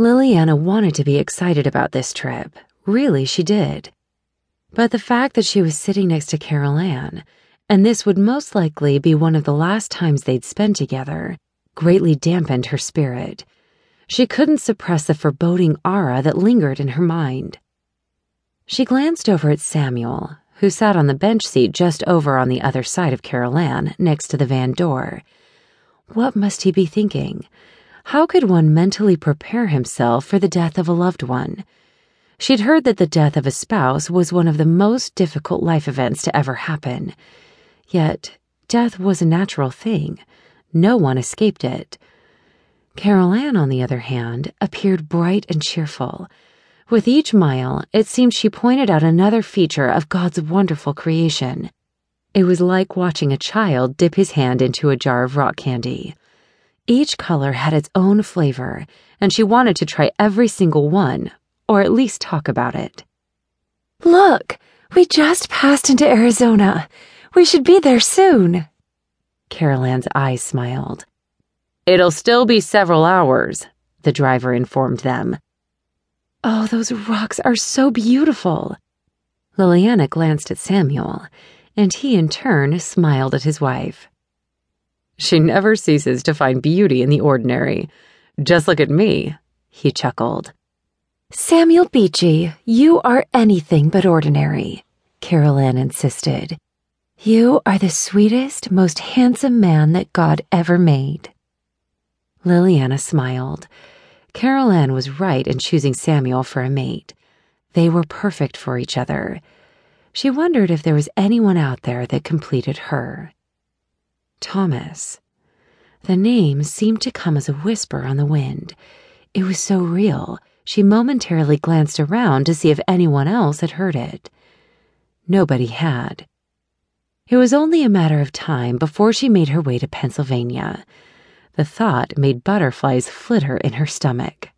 Lillianna wanted to be excited about this trip. Really, she did. But the fact that she was sitting next to Carol Ann, and this would most likely be one of the last times they'd spend together, greatly dampened her spirit. She couldn't suppress the foreboding aura that lingered in her mind. She glanced over at Samuel, who sat on the bench seat just over on the other side of Carol Ann, next to the van door. What must he be thinking? How could one mentally prepare himself for the death of a loved one? She'd heard that the death of a spouse was one of the most difficult life events to ever happen. Yet, death was a natural thing. No one escaped it. Carol Ann, on the other hand, appeared bright and cheerful. With each mile, it seemed she pointed out another feature of God's wonderful creation. It was like watching a child dip his hand into a jar of rock candy. Each color had its own flavor, and she wanted to try every single one, or at least talk about it. Look, we just passed into Arizona. We should be there soon. Carol Ann's eyes smiled. It'll still be several hours, the driver informed them. Oh, those rocks are so beautiful. Lillianna glanced at Samuel, and he in turn smiled at his wife. She never ceases to find beauty in the ordinary. Just look at me, he chuckled. Samuel Beachy, you are anything but ordinary, Carol Ann insisted. You are the sweetest, most handsome man that God ever made. Lillianna smiled. Carol Ann was right in choosing Samuel for a mate. They were perfect for each other. She wondered if there was anyone out there that completed her. Thomas. The name seemed to come as a whisper on the wind. It was so real, she momentarily glanced around to see if anyone else had heard it. Nobody had. It was only a matter of time before she made her way to Pennsylvania. The thought made butterflies flitter in her stomach.